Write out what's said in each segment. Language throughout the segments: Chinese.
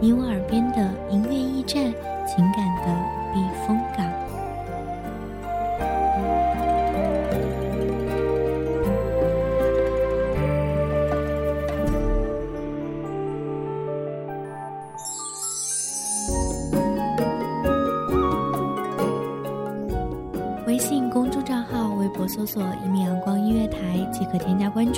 你我耳边的音乐驿站，情感的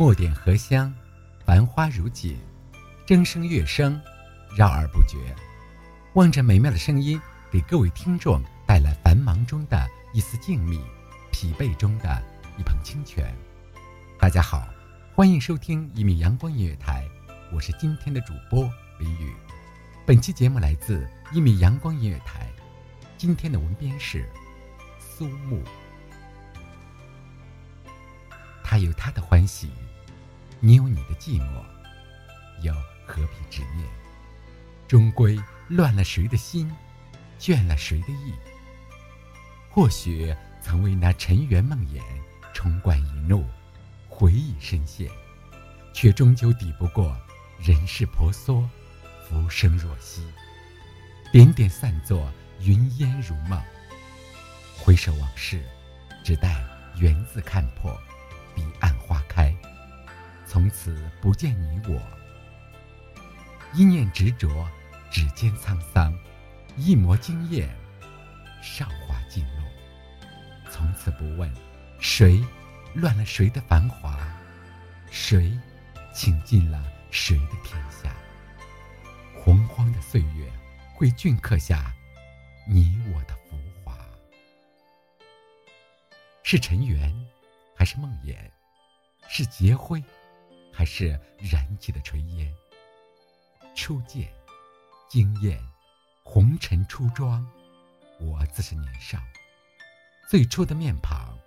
墨点荷香，繁花如锦，筝声乐声，绕耳不绝。望着美妙的声音，给各位听众带来繁忙中的一丝静谧，疲惫中的一捧清泉。大家好，欢迎收听一米阳光音乐台，我是今天的主播林宇。本期节目来自一米阳光音乐台，今天的文编是苏木。他有他的欢喜，你有你的寂寞，又何必执念？终归乱了谁的心，倦了谁的意？或许曾为那尘缘梦魇，冲冠一怒，回忆深陷，却终究抵不过人世婆娑，浮生若息，点点散作云烟如梦。回首往事，只待缘字看破。从此不见你我。一念执着，指尖沧桑；一抹惊艳，韶华尽落。从此不问谁乱了谁的繁华，谁倾尽了谁的天下。洪荒的岁月会镌刻下你我的浮华。是尘缘。还是梦魇，是劫灰，还是燃起的炊烟？初见，惊艳，红尘初妆，我自是年少，最初的面庞，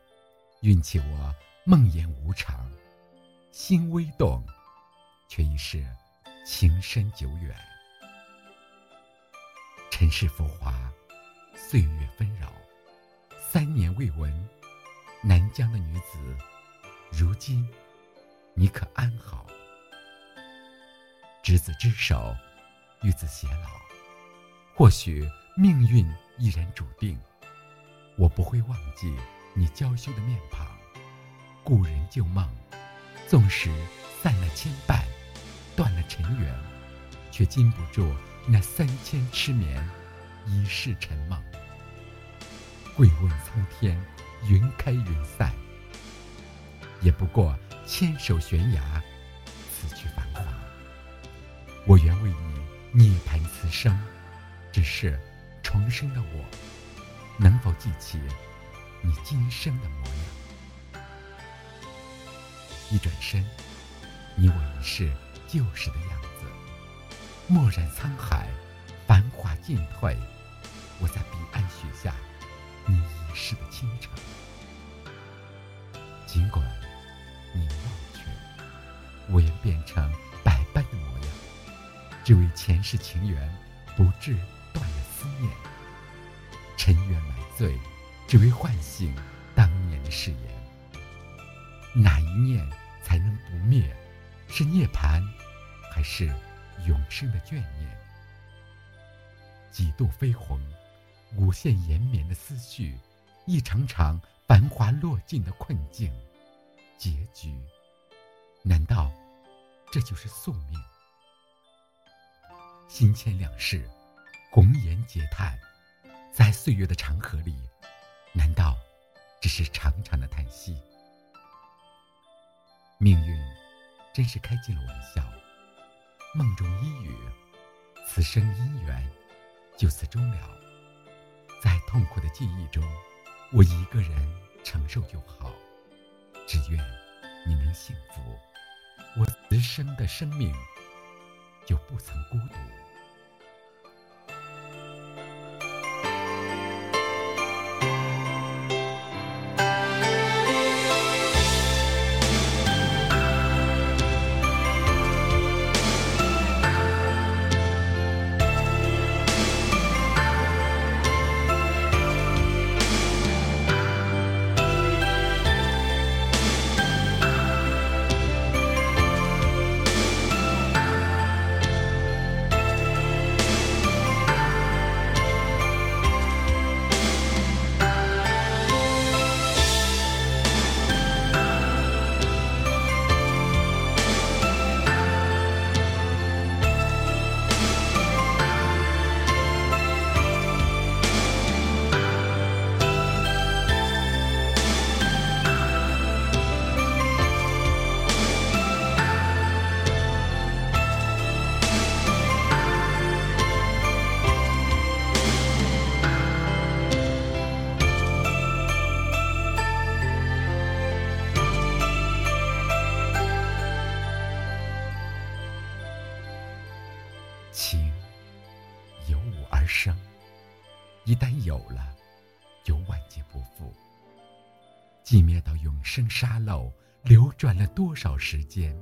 运气我梦魇无常，心微动，却已是情深久远。尘世浮华，岁月纷扰，三年未闻。南疆的女子，如今你可安好？执子之手，与子偕老。或许命运已然注定，我不会忘记你娇羞的面庞。故人旧梦，纵使散了牵绊，断了尘缘，却禁不住那三千痴眠，一世沉梦。跪问苍天。云开云散，也不过千手悬崖，此去繁华。我愿为你涅槃此生，只是重生的我，能否记起你今生的模样？一转身，你我已是旧时的样子。蓦然沧海，繁华尽退，我在彼岸许下你一世的倾城。尽管你忘却，我愿变成百般的模样，只为前世情缘不至断了思念。尘缘买醉，只为唤醒当年的誓言。哪一念才能不灭？是涅槃，还是永生的眷念？几度飞鸿，无限延绵的思绪，一场场繁华落尽的困境，结局，难道这就是宿命？心牵两世，红颜嗟叹，在岁月的长河里，难道只是长长的叹息？命运真是开尽了玩笑，梦中一语，此生姻缘就此终了。在痛苦的记忆中，我一个人承受就好，只愿你能幸福，我此生的生命就不曾孤独。情由我而生，一旦有了，就万劫不复。寂灭到永生沙漏，流转了多少时间？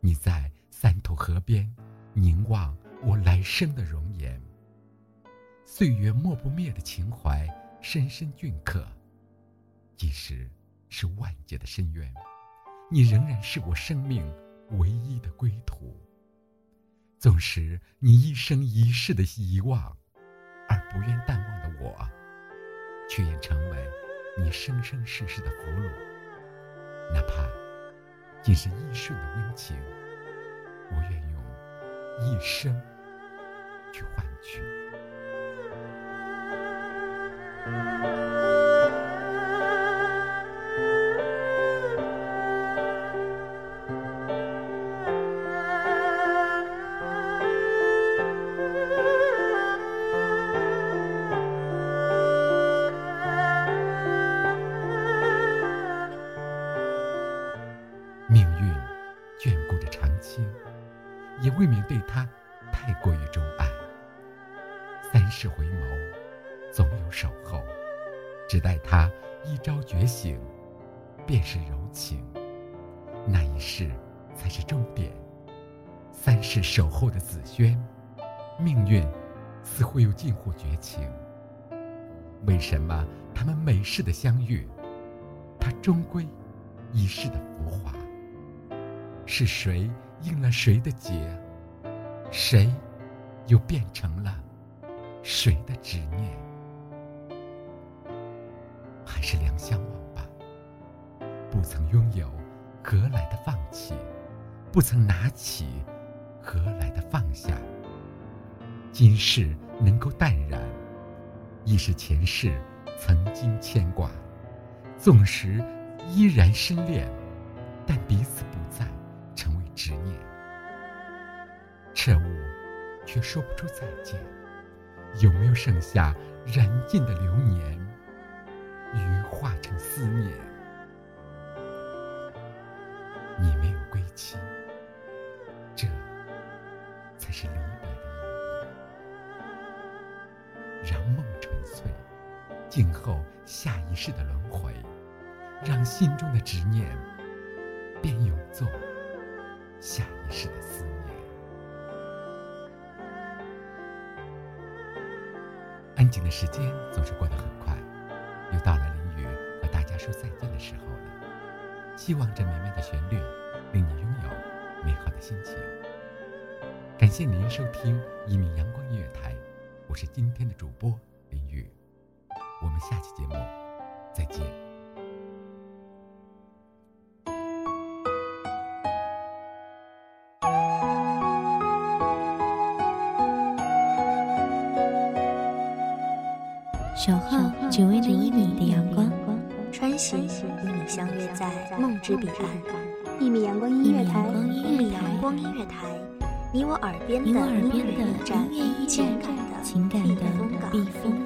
你在三途河边凝望我来生的容颜，岁月磨不灭的情怀，深深镌刻。即使是万劫的深渊，你仍然是我生命唯一的归途。纵使你一生一世的遗忘，而不愿淡忘的我，却愿成为你生生世世的俘虏。哪怕仅是一瞬的温情，我愿用一生去换取。未免对他太过于钟爱。三世回眸，总有守候，只待他一朝觉醒，便是柔情。那一世才是终点。三世守候的紫萱，命运似乎又近乎绝情。为什么他们每世的相遇，他终归一世的浮华？是谁应了谁的劫？谁又变成了谁的执念？还是两相忘吧。不曾拥有，何来的放弃？不曾拿起，何来的放下？今世能够淡然，亦是前世曾经牵挂。纵使依然深恋，但彼此不在。彻悟，却说不出再见。有没有剩下燃尽的流年，余化成思念？你没有归期，这才是离别的意义。让梦纯粹，静候下一世的轮回。让心中的执念变永作。下一世的思念。安静的时间总是过得很快，又到了林雨和大家说再见的时候了。希望这美妙的旋律令你拥有美好的心情。感谢您收听一米阳光音乐台，我是今天的主播林雨，我们下期节目再见。守候只为那一米的阳光，穿行与你相约在梦之彼岸。一米阳光音乐台，一米阳光音乐台，你我耳边的音乐驿站，情感的情感的避风港。